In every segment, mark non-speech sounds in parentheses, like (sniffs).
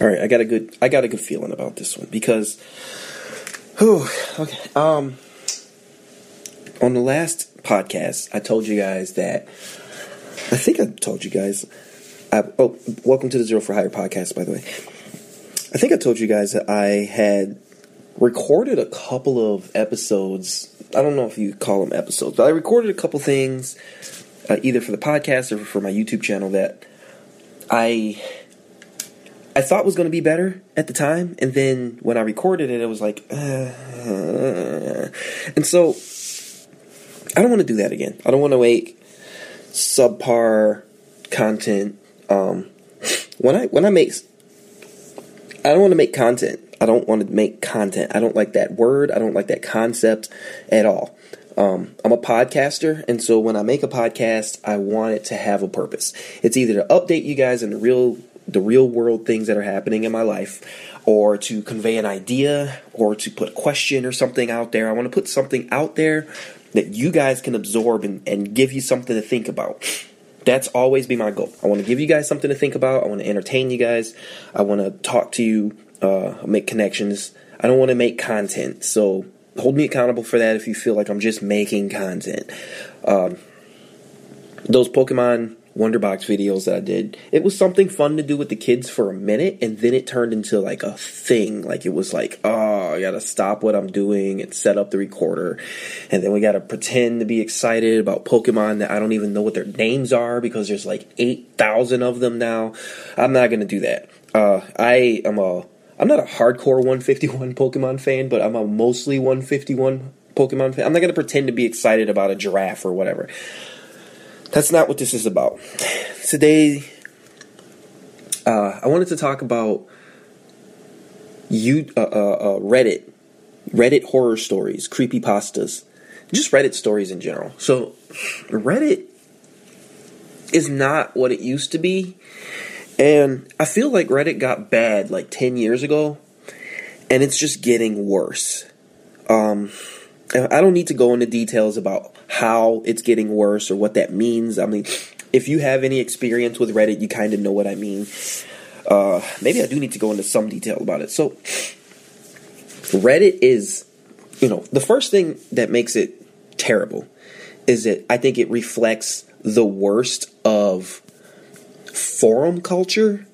All right, I got a good I got a good feeling about this one because whew, okay. Um on the last podcast, I told you guys that I think I told you guys I, oh, welcome to the Xero for Hire podcast by the way. I think I told you guys that I had recorded a couple of episodes. I don't know if you call them episodes, but I recorded a couple things uh, either for the podcast or for my YouTube channel that I I thought was going to be better at the time, and then when I recorded it, it was like, uh, and so I don't want to do that again. I don't want to make subpar content. Um, when I when I make, I don't want to make content. I don't want to make content. I don't like that word. I don't like that concept at all. Um, I'm a podcaster, and so when I make a podcast, I want it to have a purpose. It's either to update you guys in the real the real world things that are happening in my life or to convey an idea or to put a question or something out there. I want to put something out there that you guys can absorb and, and give you something to think about. That's always be my goal. I want to give you guys something to think about. I want to entertain you guys. I want to talk to you, uh, make connections. I don't want to make content. So hold me accountable for that if you feel like I'm just making content. Um, those Pokemon Wonderbox videos that I did. It was something fun to do with the kids for a minute, and then it turned into like a thing. Like it was like, oh, I gotta stop what I'm doing and set up the recorder, and then we gotta pretend to be excited about Pokemon that I don't even know what their names are because there's like eight thousand of them now. I'm not gonna do that. Uh, I am a I'm not a hardcore 151 Pokemon fan, but I'm a mostly 151 Pokemon fan. I'm not gonna pretend to be excited about a giraffe or whatever. That's not what this is about. Today, uh, I wanted to talk about you uh, uh, uh, Reddit, Reddit horror stories, creepy pastas, just Reddit stories in general. So, Reddit is not what it used to be, and I feel like Reddit got bad like ten years ago, and it's just getting worse. Um, I don't need to go into details about how it's getting worse or what that means. I mean, if you have any experience with Reddit, you kind of know what I mean. Uh, maybe I do need to go into some detail about it. So, Reddit is, you know, the first thing that makes it terrible is that I think it reflects the worst of forum culture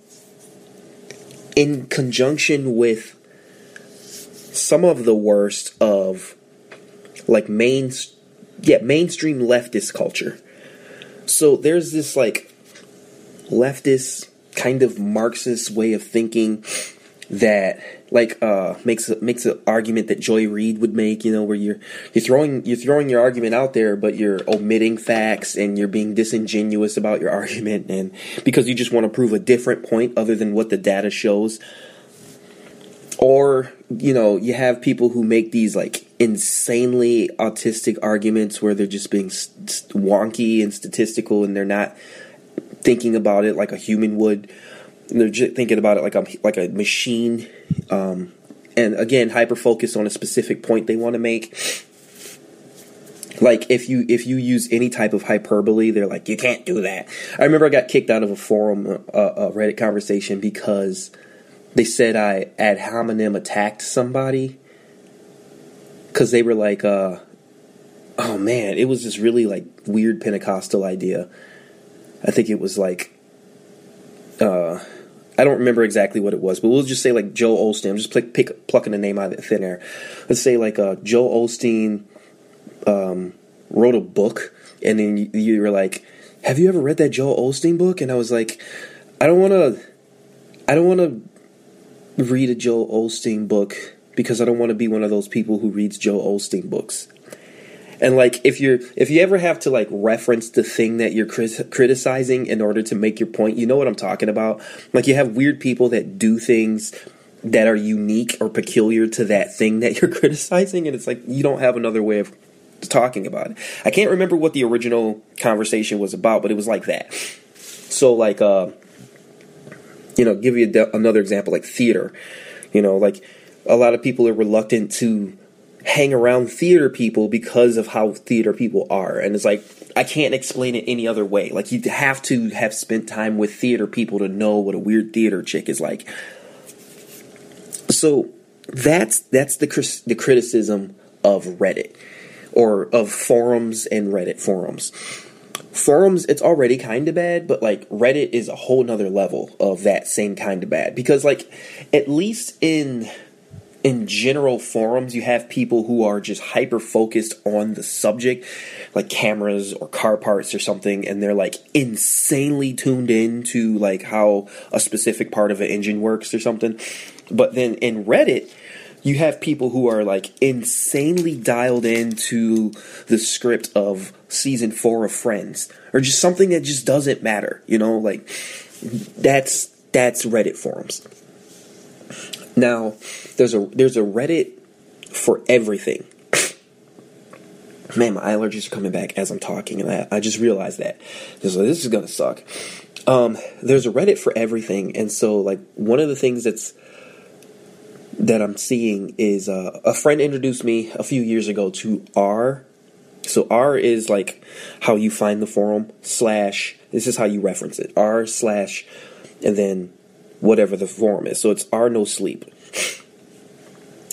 in conjunction with some of the worst of like main yeah, mainstream leftist culture. So there's this like leftist kind of Marxist way of thinking that like uh makes a, makes an argument that Joy Reid would make, you know, where you're you're throwing you're throwing your argument out there, but you're omitting facts and you're being disingenuous about your (laughs) argument, and because you just want to prove a different point other than what the data shows. Or you know, you have people who make these like insanely autistic arguments where they're just being st- wonky and statistical and they're not thinking about it like a human would. They're just thinking about it like a like a machine, um, and again, hyper focused on a specific point they want to make. Like if you if you use any type of hyperbole, they're like you can't do that. I remember I got kicked out of a forum, uh, a Reddit conversation because they said I ad hominem attacked somebody because they were like, uh, oh man, it was this really like weird Pentecostal idea. I think it was like, uh, I don't remember exactly what it was, but we'll just say like Joel Osteen. I'm just pick, plucking a name out of thin air. Let's say like uh, Joel Osteen um, wrote a book, and then you, you were like, "Have you ever read that Joel Osteen book?" And I was like, "I don't want to. I don't want to read a Joel Osteen book because I don't want to be one of those people who reads Joel Osteen books. And like if you're if you ever have to like reference the thing that you're crit- criticizing in order to make your point, you know what I'm talking about. Like you have weird people that do things that are unique or peculiar to that thing that you're (laughs) criticizing and it's like you don't have another way of talking about it. I can't remember what the original conversation was about, but it was like that. So like uh you know, give you de- another example like theater. You know, like a lot of people are reluctant to hang around theater people because of how theater people are. And it's like, I can't explain it any other way. Like, you have to have spent time with theater people to know what a weird theater chick is like. So that's that's the the criticism of Reddit or of forums and Reddit forums. Forums, it's already kind of bad, but like Reddit is a whole nother level of that same kind of bad because like at least in in general forums you have people who are just hyper focused on the subject like cameras or car parts or something and they're like insanely tuned in to like how a specific part of an engine works or something. But then in reddit you have people who are like insanely dialed into the script of season four of friends or just something that just doesn't matter you know? Like that's that's reddit forums now, there's a there's a Reddit for everything. Man, my allergies are coming back as I'm talking, and I, I just realized that. This is gonna suck. Um, there's a Reddit for everything, and so like one of the things that's that I'm seeing is uh, a friend introduced me a few years ago to R. So R is like how you find the forum slash. This is how you reference it. R slash, and then whatever the form is. So it's R no sleep.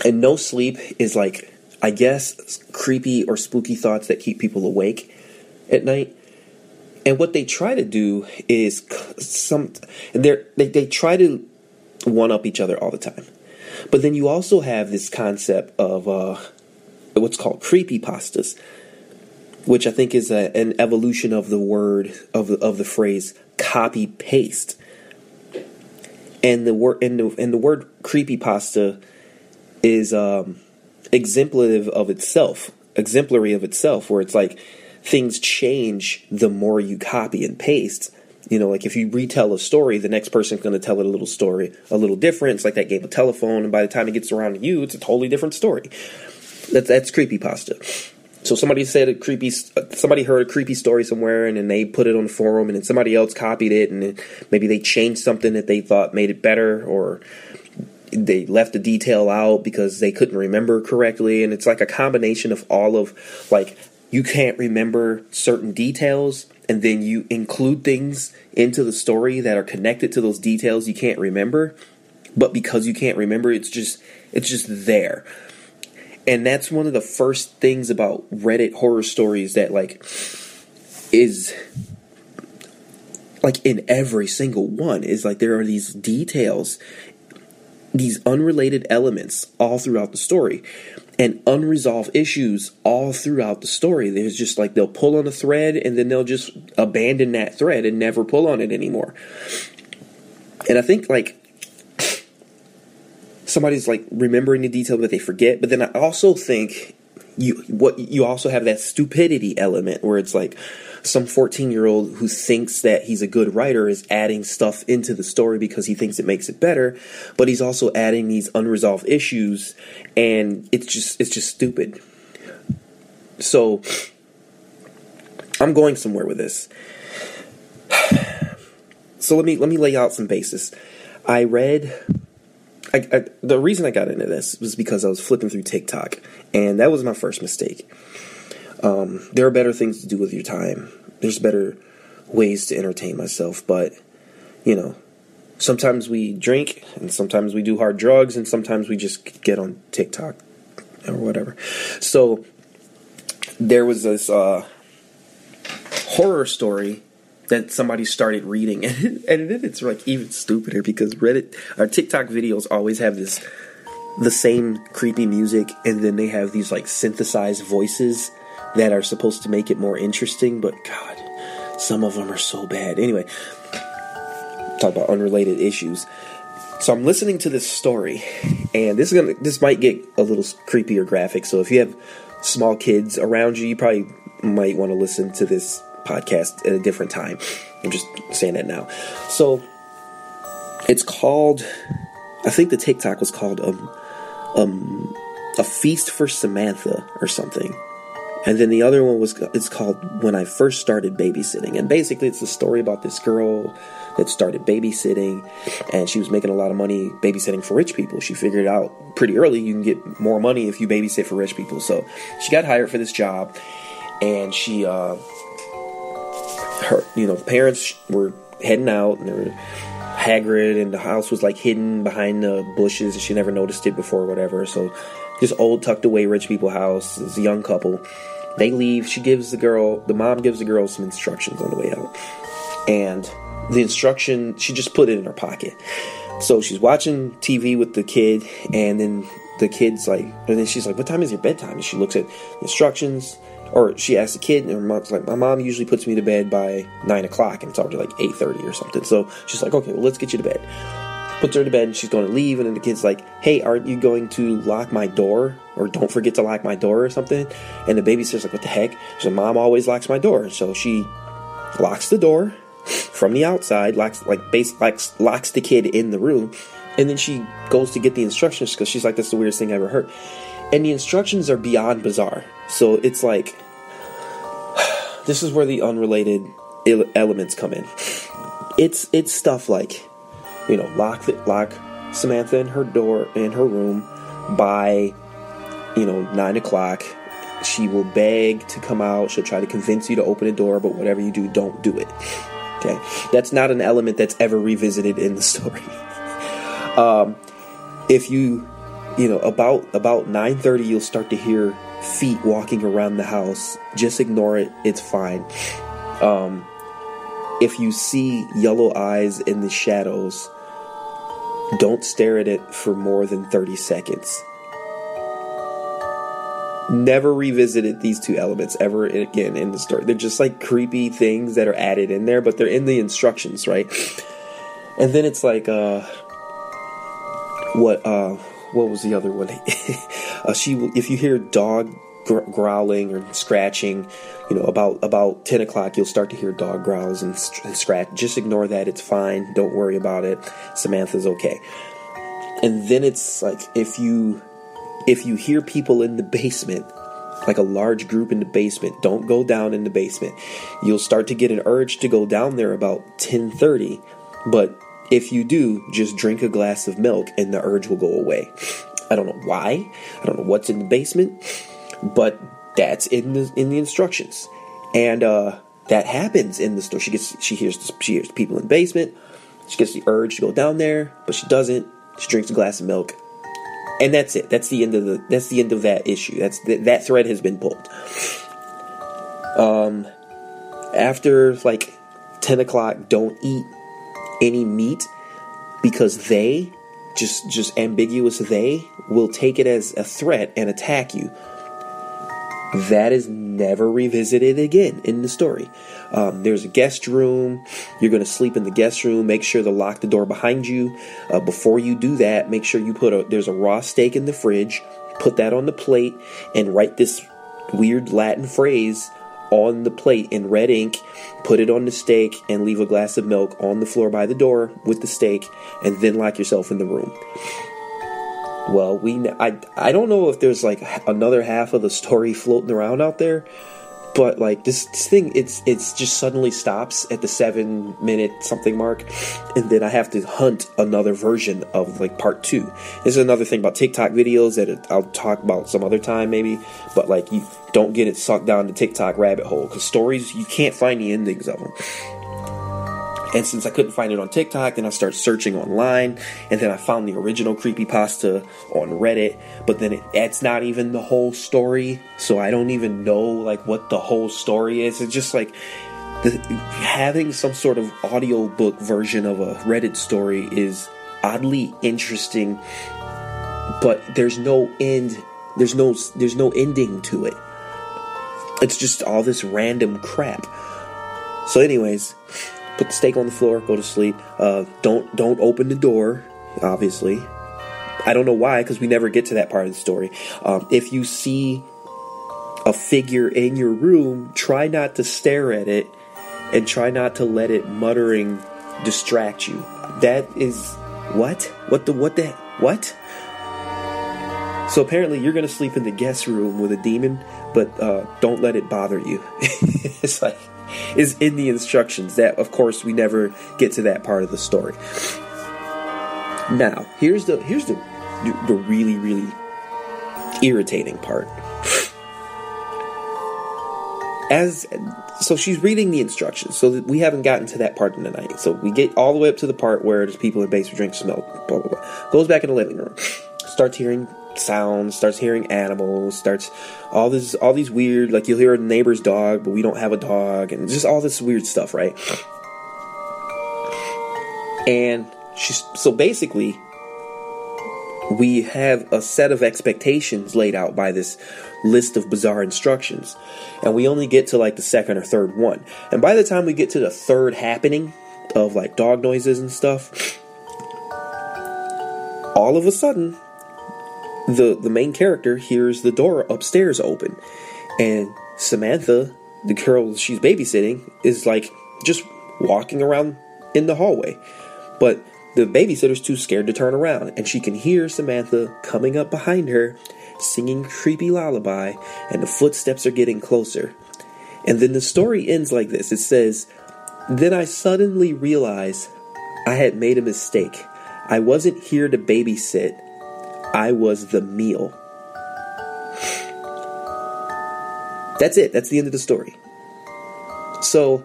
And no sleep is like, I guess, creepy or spooky thoughts that keep people awake at night. And what they try to do is some, they they try to one up each other all the time. But then you also have this concept of uh, what's called creepy pastas, which I think is a, an evolution of the word of of the phrase copy paste and the word and the, and the word creepy pasta is um, exemplative of itself, exemplary of itself, where it's like things change the more you copy and paste. You know, like if you retell a story, the next person's going to tell it a little story, a little different. It's like that game of telephone, and by the time it gets around to you, it's a totally different story. That's that's creepy pasta. So somebody said a creepy, uh, somebody heard a creepy story somewhere, and then they put it on the forum, and then somebody else copied it, and maybe they changed something that they thought made it better, or they left a detail out because they couldn't remember correctly, and it's like a combination of all of like you can't remember certain details, and then you include things into the story that are connected to those details you can't remember, but because you can't remember, it's just it's just there and that's one of the first things about Reddit horror stories that like is like in every single one is like there are these details these unrelated elements all throughout the story. And unresolved issues all throughout the story. There's just like they'll pull on a thread and then they'll just abandon that thread and never pull on it anymore. And i think like somebody's like remembering the detail that they forget. But then I also think you what you also have that stupidity element where it's like some 14 year old who thinks that he's a good writer is adding stuff into the story because he thinks it makes it better but he's also adding these unresolved issues and it's just it's just stupid so i'm going somewhere with this (sighs) so let me let me lay out some basis i read I, I, the reason I got into this was because I was flipping through TikTok, and that was my first mistake. Um, there are better things to do with your time. There's better ways to entertain myself, but you know, sometimes we drink, and sometimes we do hard drugs, and sometimes we just get on TikTok or whatever. So there was this uh, horror story that somebody started reading, (laughs) and, and then it's like even stupider because Reddit or TikTok videos always have this the same creepy music, and then they have these like synthesized voices that are supposed to make it more interesting. But God, some of them are so bad. Anyway, talk about unrelated issues. So I'm listening to this story, and this is gonna this might get a little creepy or graphic. So if you have small kids around you, you probably might want to listen to this podcast at a different time. I'm just saying that now. So it's called. I think the TikTok was called um um a feast for Samantha or something. And then the other one was it's called When I First Started Babysitting. And basically it's a story about this girl that started babysitting and she was making a lot of money babysitting for rich people. She figured out pretty early you can get more money if you babysit for rich people. So she got hired for this job and she uh her, you know, parents were heading out and they were Hagrid, and the house was like hidden behind the bushes, and she never noticed it before, or whatever. So, this old tucked away rich people house. This young couple. They leave. She gives the girl, the mom gives the girl some instructions on the way out, and the instruction she just put it in her pocket. So she's watching TV with the kid, and then the kid's like, and then she's like, "What time is your bedtime?" And she looks at instructions, or she asks the kid, and her mom's like, "My mom usually puts me to bed by nine o'clock, and it's already like eight thirty or something." So she's like, "Okay, well, let's get you to bed." Puts her to bed, and she's going to leave, and then the kid's like, "Hey, aren't you going to lock my door, or don't forget to lock my door, or something?" And the babysitter's like, "What the heck?" So mom always locks my door, so she locks the door (laughs) from the outside, locks like base locks, locks the kid in the room, and then she goes to get the instructions because she's like, "That's the weirdest thing I ever heard." And the instructions are beyond bizarre. So it's like, (sighs) this is where the unrelated elements come in. It's it's stuff like, you know, lock the, lock Samantha in her door in her room by, you know, nine o'clock. She will beg to come out. She'll try to convince you to open the door, but whatever you do, don't do it. Okay, that's not an element that's ever revisited in the story. (laughs) Um, if you, you know, about about nine thirty, you'll start to hear feet walking around the house. Just ignore it; it's fine. Um, if you see yellow eyes in the shadows, don't stare at it for more than thirty seconds never revisited these two elements ever again in the story. They're just like creepy things that are added in there, but they're in the instructions, right? And then it's like, uh, what, uh, what was the other one? (laughs) uh, she, if you hear dog gr- growling or scratching, you know, about about ten o'clock, you'll start to hear dog growls and, and scratch. Just ignore that; it's fine. Don't worry about it. Samantha's okay. And then it's like if you if you hear people in the basement, like a large group in the basement, don't go down in the basement. You'll start to get an urge to go down there about 10:30, but if you do, just drink a glass of milk and the urge will go away. I don't know why. I don't know what's in the basement, but that's in the in the instructions. And uh that happens in the store. She gets she hears she hears people in the basement. She gets the urge to go down there, but she doesn't. She drinks a glass of milk and that's it. That's the end of the. That's the end of that issue. That's that thread has been pulled. Um, after like ten o'clock, don't eat any meat because they just just ambiguous. They will take it as a threat and attack you. That is never revisited again in the story. Um, there's a guest room. You're going to sleep in the guest room. Make sure to lock the door behind you. Uh, before you do that, make sure you put a there's a raw steak in the fridge. Put that on the plate and write this weird Latin phrase on the plate in red ink. Put it on the steak and leave a glass of milk on the floor by the door with the steak, and then lock yourself in the room. Well, we I I don't know if there's like another half of the story (laughs) floating around out there, but like this, this thing it's it's just suddenly stops at the seven minute something mark and then i have to hunt another version of like part two. This is another thing about tiktok videos that i'll talk about some other time maybe but like you don't get it sucked down the tiktok rabbit hole because stories you can't find the endings of them and since I couldn't find it on TikTok, then I started searching online, and then I found the original creepy pasta on Reddit. But then it, it's not even the whole story, so I don't even know like what the whole story is. It's just like the, having some sort of audiobook version of a Reddit story is oddly interesting, but there's no end. There's no there's no ending to it. It's just all this random crap. So, anyways, put the steak on the floor, go to sleep. Uh, don't don't open the door. Obviously, I don't know why because we never get to that part of the story. Um, if you see a figure in your room, try not to stare at it, and try not to let it muttering distract you. That is what? What the what the what? So apparently you're gonna sleep in the guest room with a demon, but uh, don't let it bother you. (laughs) it's like is in the instructions. That, of course, we never get to that part of the story. Now, here's the here's the the really really irritating part. as so she's reading the instructions. So we haven't gotten to that part in the night. So we get all the way up to the part where there's people in basement drinking milk. Blah blah blah. Goes back in the living room. Starts hearing sounds. Starts hearing animals. Starts all this all these weird like you'll hear a neighbor's dog, but we don't have a dog, and just all this weird stuff, right? And she's so basically we have a set of expectations laid out by this list of bizarre instructions. And we only get to like the second or third one. And by the time we get to the third happening of like dog noises and stuff, all of a sudden the the main character hears the door upstairs open and Samantha, the girl she's babysitting, is like just walking around in the hallway. But the babysitter's too scared to turn around, and she can hear Samantha coming up behind her, singing creepy lullaby, and the footsteps are getting closer. And then the story ends like this it says, Then I suddenly realized I had made a mistake. I wasn't here to babysit, I was the meal. That's it. That's the end of the story. So,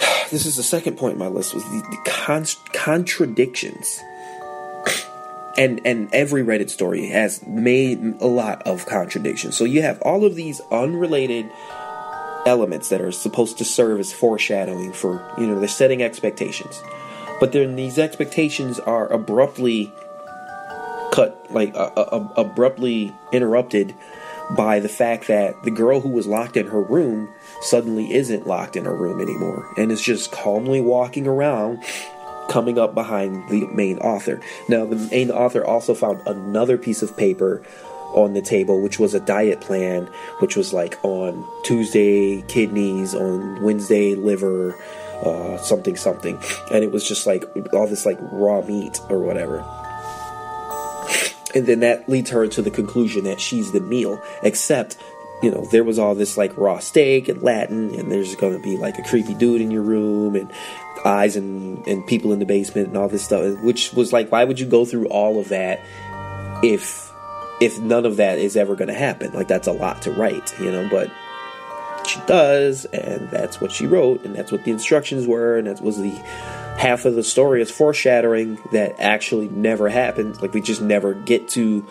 (sighs) this is the second point in my list was the, the con- contradictions. And and every Reddit story has made a lot of contradictions. So you have all of these unrelated elements that are supposed to serve as foreshadowing for you know they're setting expectations, but then these expectations are abruptly cut like uh, uh, abruptly interrupted by the fact that the girl who was locked in her room suddenly isn't locked in her room anymore and is just calmly walking around coming up behind the main author. Now, the main author also found another piece of paper on the table, which was a diet plan, which was like on Tuesday, kidneys, on Wednesday, liver, uh, something, something. And it was just like all this like raw meat or whatever. And then that leads her to the conclusion that she's the meal, except you know, there was all this like raw steak and Latin, and there's going to be like a creepy dude in your room, and eyes and, and people in the basement and all this stuff. Which was like, why would you go through all of that if if none of that is ever going to happen? Like that's a lot to write, you know. But she does, and that's what she wrote, and that's what the instructions were, and that was the half of the story is foreshadowing that actually never happened. Like we just never get to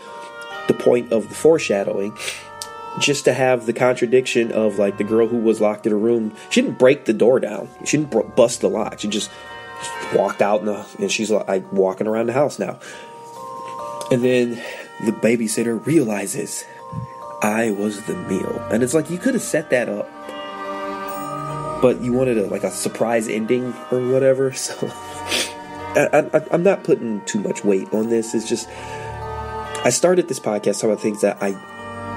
the point of the foreshadowing just to have the contradiction of like the girl who was locked in a room. She didn't break the door down. She didn't bust the lock. She just, just walked out the, and she's like walking around the house now. And then the babysitter realizes I was the meal, and it's like you could have set that up, but you wanted a like a surprise ending or whatever. (laughs) So I, I'm not putting too much weight on this. It's just I started this podcast talking about things that I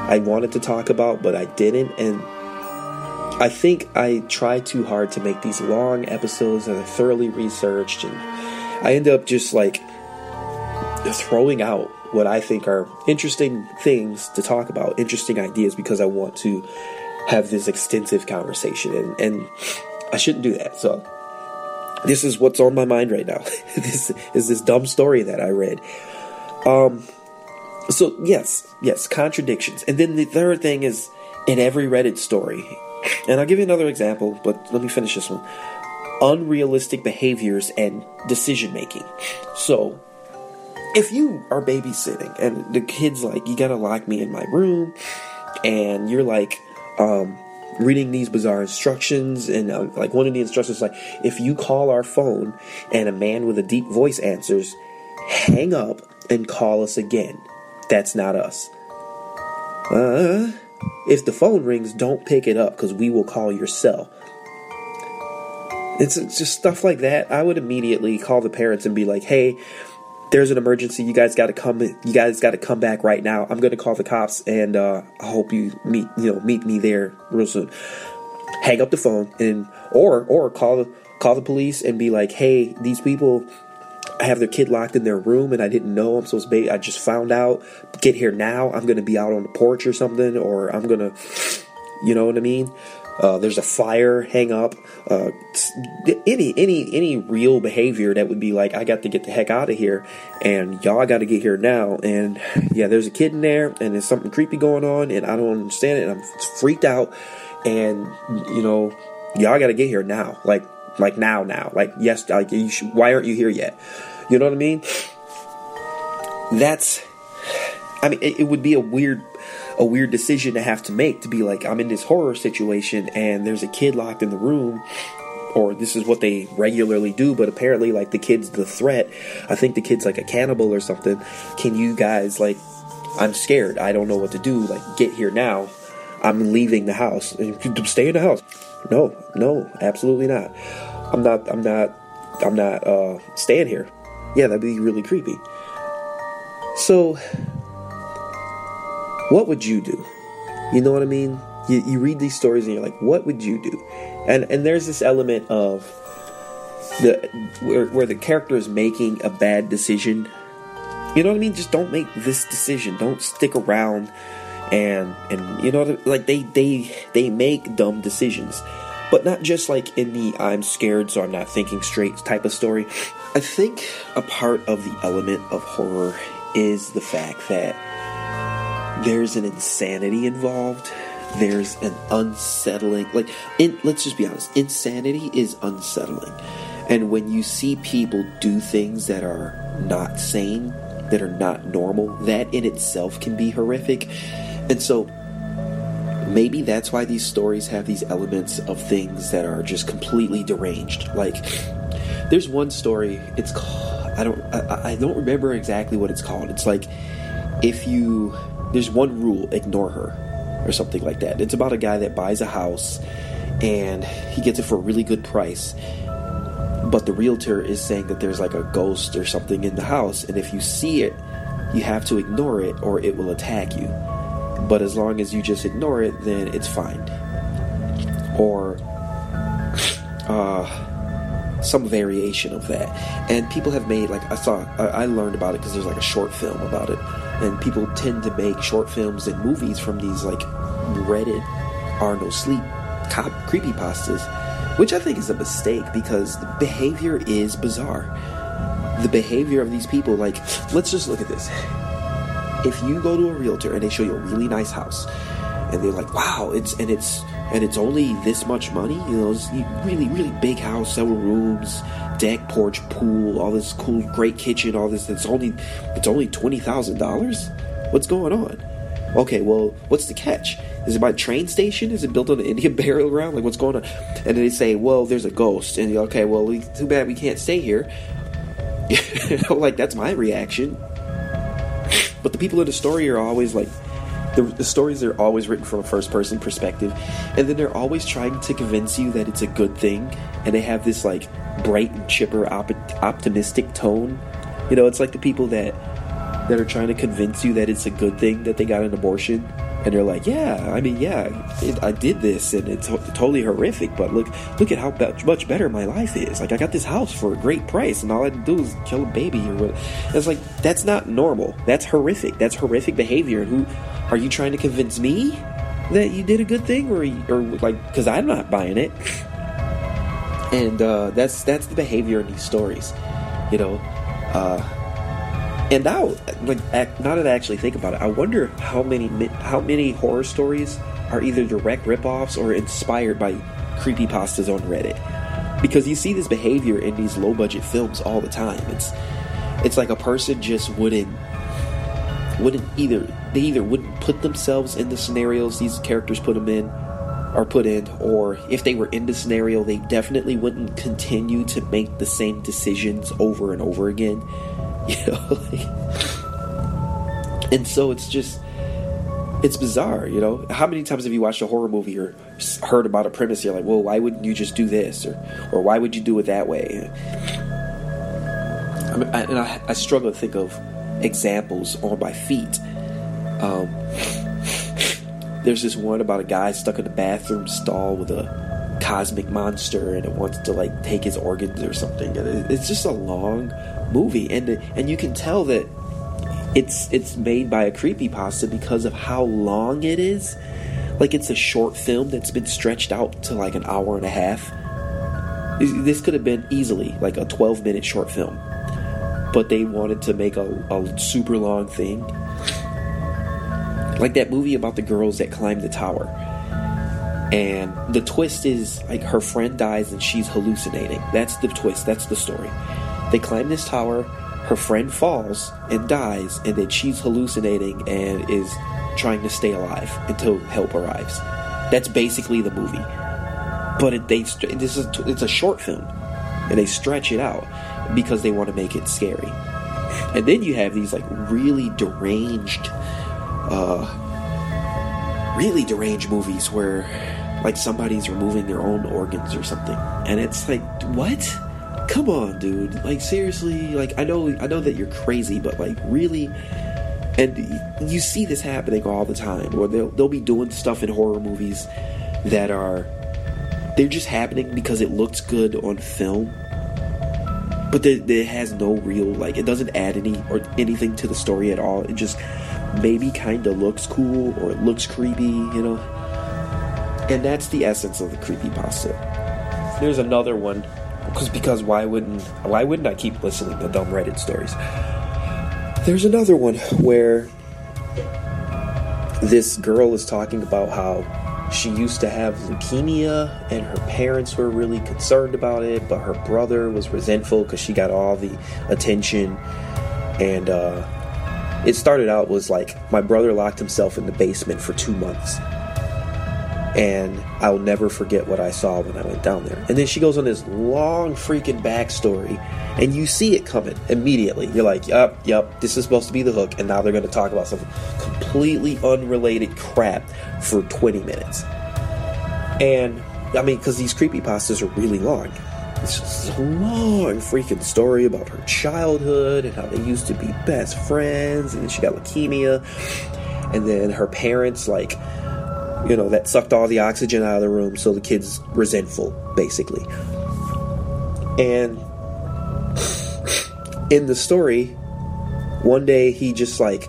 I wanted to talk about, but I didn't. And I think I tried too hard to make these long episodes and I thoroughly researched, and I end up just like throwing out what I think are interesting things to talk about, interesting ideas, because I want to have this extensive conversation, and, and I shouldn't do that. So this is what's on my mind right now. (laughs) this is this dumb story that I read. Um, so yes, yes, contradictions. And then the third thing is in every Reddit story, and I'll give you another example, but let me finish this one. Unrealistic behaviors and decision making. So if you are babysitting and the kid's like, you gotta lock me in my room, and you're like, um, reading these bizarre instructions, and uh, like one of the instructions like, if you call our phone and a man with a deep voice answers, hang up and call us again. That's not us. Uh, if the phone rings, don't pick it up because we will call your cell. It's, it's just stuff like that. I would immediately call the parents and be like, "Hey, there's an emergency. You guys got to come. You guys got to come back right now. I'm to call the cops, and uh, I hope you meet you know meet me there real soon." Hang up the phone and or or call call the police and be like, "Hey, these people have their kid locked in their room and I didn't know I'm supposed to be. I just found out. Get here now. I'm to be out on the porch or something, or I'm to, you know what I mean? Uh, there's a fire. Hang up. Uh, any any any real behavior that would be like I got to get the heck out of here, and y'all got to get here now. And yeah, there's a kid in there, and there's something creepy going on, and I don't understand it, and I'm freaked out. and you know, y'all got to get here now, like like now, now, like yes, like should, why aren't you here yet? You know what I mean? That's, I mean, it, it would be a weird a weird decision to have to make to be like I'm in this horror situation and there's a kid locked in the room or this is what they regularly do, but apparently, like the kid's the threat. I think the kid's like a cannibal or something. Can you guys like? I'm scared. I don't know what to do. Like, get here now. I'm leaving the house. Stay in the house. No, no, absolutely not. I'm not. I'm not. I'm not uh, staying here. Yeah, that'd be really creepy. So, what would you do? You know what I mean? You, you read these stories and you're like, what would you do? And and there's this element of the where, where the character is making a bad decision. You know what I mean? Just don't make this decision. Don't stick around and and you know like they they they make dumb decisions but not just like in the I'm scared so I'm not thinking straight type of story. I think a part of the element of horror is the fact that there's an insanity involved. There's an unsettling like in, let's just be honest insanity is unsettling. And when you see people do things that are not sane that are not normal that in itself can be horrific. And so maybe that's why these stories have these elements of things that are just completely deranged. Like there's one story it's called i don't I, I don't remember exactly what it's called. It's like if you there's one rule ignore her or something like that. It's about a guy that buys a house and he gets it for a really good price. But the realtor is saying that there's like a ghost or something in the house, and if you see it, you have to ignore it or it will attack you. But as long as you just ignore it, then it's fine. Or uh, some variation of that. And people have made like I saw I learned about it because there's like a short film about it and people tend to make short films and movies from these like Reddit are no sleep cop creepy pastas, which I think is a mistake because the behavior is bizarre. The behavior of these people, like, let's just look at this. If you go to a realtor and they show you a really nice house, and they're like, "Wow, it's and it's and it's only this much money," you know, it's really really big house, several rooms, deck, porch, pool, all this cool, great kitchen, all this. It's only it's only twenty thousand dollars. What's going on? Okay, well, what's the catch? Is it by train station? Is it built on an (laughs) Indian burial ground? Like, what's going on? And then they say, well, there's a ghost. And okay, well, too bad we can't stay here. (laughs) like that's my reaction. But the people in the story are always like, the, the, stories are always written from a first person perspective, and then they're always trying to convince you that it's a good thing, and they have this like bright and chipper, op- optimistic tone. You know, it's like the people that that are trying to convince you that it's a good thing that they got an abortion, and they're like, "Yeah, I mean, yeah, it, I did this, and it's totally horrific, but look, look at how be- much better my life is. Like, I got this house for a great price, and all I had to do is kill a baby or what." It's like that's not normal. That's horrific. That's horrific behavior. And who are you trying to convince me that you did a good thing, or or like because I'm not buying it? and uh, that's that's the behavior in these stories, you know. Uh, and now, like now that I actually think about it, I wonder how many how many horror stories are either direct ripoffs or inspired by creepy pastas on Reddit. Because you see this behavior in these low budget films all the time. It's it's like a person just wouldn't wouldn't either they either wouldn't put themselves in the scenarios these characters put them in are put in, or if they were in the scenario, they definitely wouldn't continue to make the same decisions over and over again. (laughs) You know, and so it's just it's bizarre. You know, how many times have you watched a horror movie or heard about a premise? You're like, well, why wouldn't you just do this, or or why would you do it that way? I mean, I, and I, I struggle to think of examples on my feet. Um, (laughs) there's this one about a guy stuck in a bathroom stall with a cosmic monster and it wants to like take his organs or something. It's just a long movie, and and you can tell that it's it's made by a creepy pasta because of how long it is. Like it's a short film that's been stretched out to like an hour and a half. This could have been easily like a 12 minute short film, but they wanted to make a, a super long thing like that movie about the girls that climbed the tower. And the twist is like her friend dies and she's hallucinating. That's the twist. That's the story. They climb this tower. Her friend falls and dies, and then she's hallucinating and is trying to stay alive until help arrives. That's basically the movie. But it, they this is it's a short film, and they stretch it out because they want to make it scary. And then you have these like really deranged, uh, really deranged movies where like somebody's removing their own organs or something, and it's like what? Come on, dude! Like seriously, like I know I know that you're crazy, but like really. And you see this happening all the time, where they'll they'll be doing stuff in horror movies that are they're just happening because it looks good on film but it has no real like it doesn't add any or anything to the story at all it just maybe kind of looks cool or it looks creepy you know and that's the essence of the creepy pasta there's another one because because why wouldn't why wouldn't i keep listening to dumb reddit stories there's another one where this girl is talking about how she used to have leukemia, and her parents were really concerned about it, but her brother was resentful because she got all the attention. And uh, it started out was like my brother locked himself in the basement for two months. And I'll never forget what I saw when I went down there. And then she goes on this long freaking backstory, and you see it coming immediately. You're like, yup, yup, this is supposed to be the hook, and now they're going to talk about something completely unrelated crap for 20 minutes. And I mean, because these creepy pastas are really long. It's just a long freaking story about her childhood and how they used to be best friends, and then she got leukemia, and then her parents like you know, that sucked all the oxygen out of the room, so the kid's resentful, basically. And (sighs) in the story, one day he just like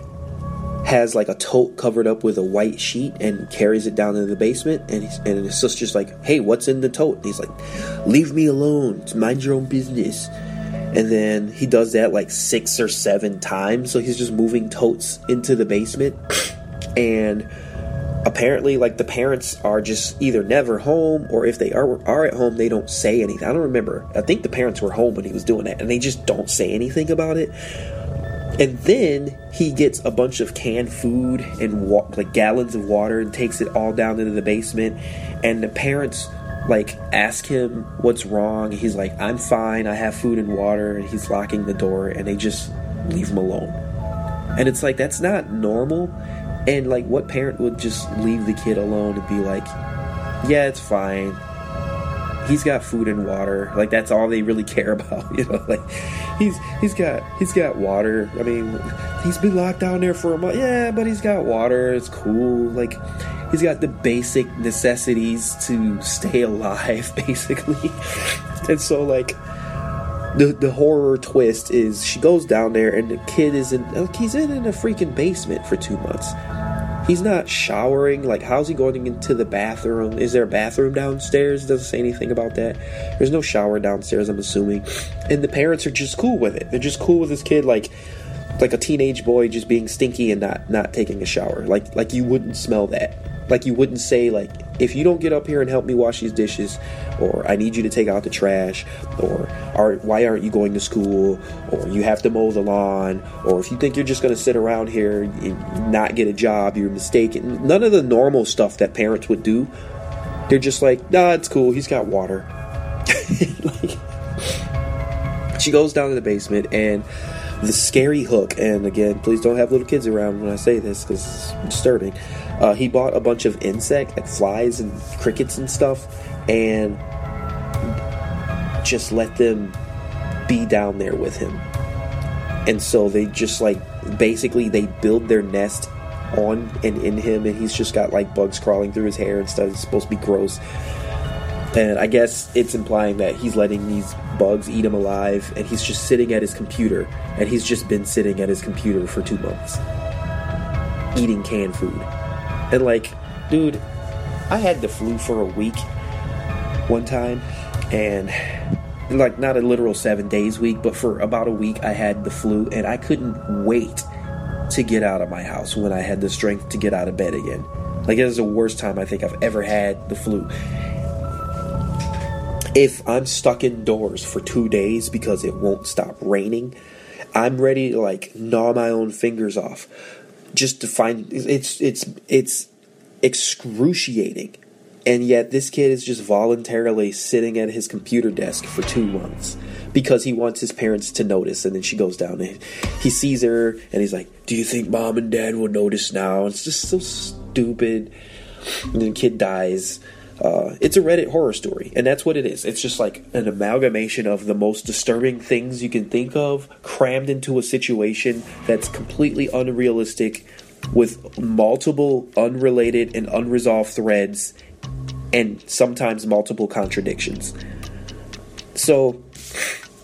has like a tote covered up with a white sheet and carries it down into the basement and and his sister's like hey what's in the tote? And he's like leave me alone. Mind your own business. And then he does that like six or seven times so he's just moving totes into the basement. (sniffs) And apparently like the parents are just either never home or if they are are at home they don't say anything. I don't remember. I think the parents were home when he was doing that and they just don't say anything about it. And then he gets a bunch of canned food and wa- like gallons of water and takes it all down into the basement and the parents like ask him what's wrong. He's like, "I'm fine. I have food and water." And he's locking the door and they just leave him alone. And it's like that's not normal and like, what parent would just leave the kid alone and be like, "Yeah, it's fine. He's got food and water. Like that's all they really (laughs) care about, you know. Like he's he's got he's got water. I mean, he's been locked down there for a month. Yeah, but he's got water. It's cool. Like he's got the basic necessities to stay (laughs) alive, basically. and so like the the horror twist is she goes down there and the kid is in he's in, in a freaking basement for two months. He's not showering. Like, how's he going into the bathroom? Is there a bathroom downstairs? Doesn't say anything about that. There's no shower downstairs, I'm assuming. And the parents are just cool with it. They're just cool with this kid, like like a teenage boy just being stinky and not not taking a shower. Like like you wouldn't smell that. Like you wouldn't say like if you don't get up here and help me wash these dishes, or I need you to take out the trash, or are, why aren't you going to school, or you have to mow the lawn, or if you think you're just going to sit around here and not get a job, you're mistaken. None of the normal stuff that parents would do. They're just like, nah, it's cool. He's got water. (laughs) like, she goes down to the basement and the scary hook. And again, please don't have little kids around when I say this because it's disturbing. Uh, he bought a bunch of insect, like flies and crickets and stuff, and just let them be down there with him. And so they just like basically they build their nest on and in him, and he's just got like bugs crawling through his hair and stuff. It's supposed to be gross. And I guess it's implying that he's letting these bugs eat him alive, and he's just sitting at his computer, and he's just been sitting at his computer for two months, eating canned food. And like, dude, I had the flu for a week one time, and like not a literal seven days week, but for about a week I had the flu, and I couldn't wait to get out of my house when I had the strength to get out of bed again. Like it is the worst time I think I've ever had the flu. If I'm stuck indoors for two days because it won't stop raining, I'm ready to like gnaw my own fingers off just to find it's it's it's excruciating. And yet this kid is just voluntarily sitting at his computer desk for 2 months because he wants his parents to notice and then she goes down and he sees her and he's like, "Do you think mom and dad will notice now?" It's just so stupid. And then the kid dies. Uh, it's a Reddit horror story, and that's what it is. It's just like an amalgamation of the most disturbing things you can think of, crammed into a situation that's completely unrealistic, with multiple unrelated and unresolved threads, and sometimes multiple contradictions. So,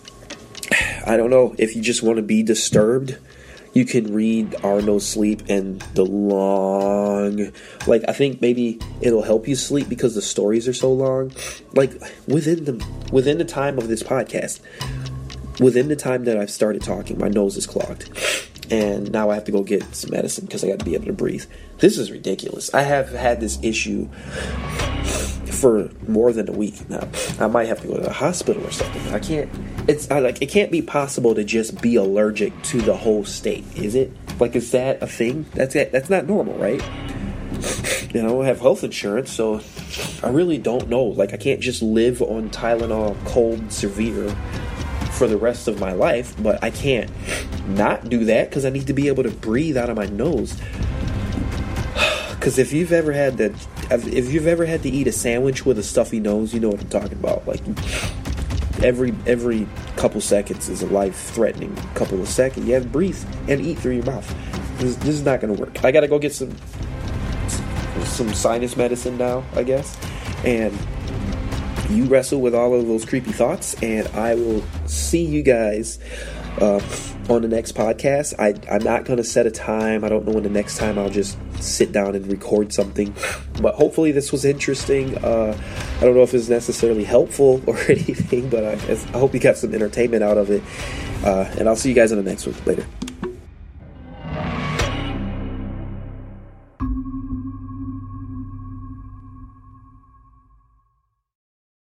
(sighs) I don't know if you just want to be disturbed you can read r/NoSleep and the long like I think maybe it'll help you sleep because the stories are so long. Like within the within the time of this podcast, within the time that I've started talking, my nose is clogged. And now I have to go get some medicine because I got to be able to breathe. This is ridiculous. I have had this issue for more than a week now. I might have to go to the hospital or something. I can't. It's I, like it can't be possible to just be allergic to the whole state, is it? Like, is that a thing? That's. That's not normal, right? (laughs) You know, I have health insurance, so I really don't know. Like, I can't just live on Tylenol cold severe for the rest of my life, but I can't not do that because I need to be able to breathe out of my nose. (sighs) Because if you've ever had that if you've ever had to eat a sandwich with a stuffy nose, you know what I'm talking about. Like every every couple seconds is a life threatening couple of seconds. You have to breathe and eat through your mouth. This, this is not going to work. I got to go get some some sinus medicine now, I guess, and you wrestle with all of those creepy thoughts, and I will see you guys uh, on the next podcast. I, I'm not going to set a time. I don't know when the next time I'll just sit down and record something. But hopefully, this was interesting. Uh, I don't know if it's necessarily helpful (laughs) or anything, but I, I hope you got some entertainment out of it. Uh, and I'll see you guys in the next one. Later.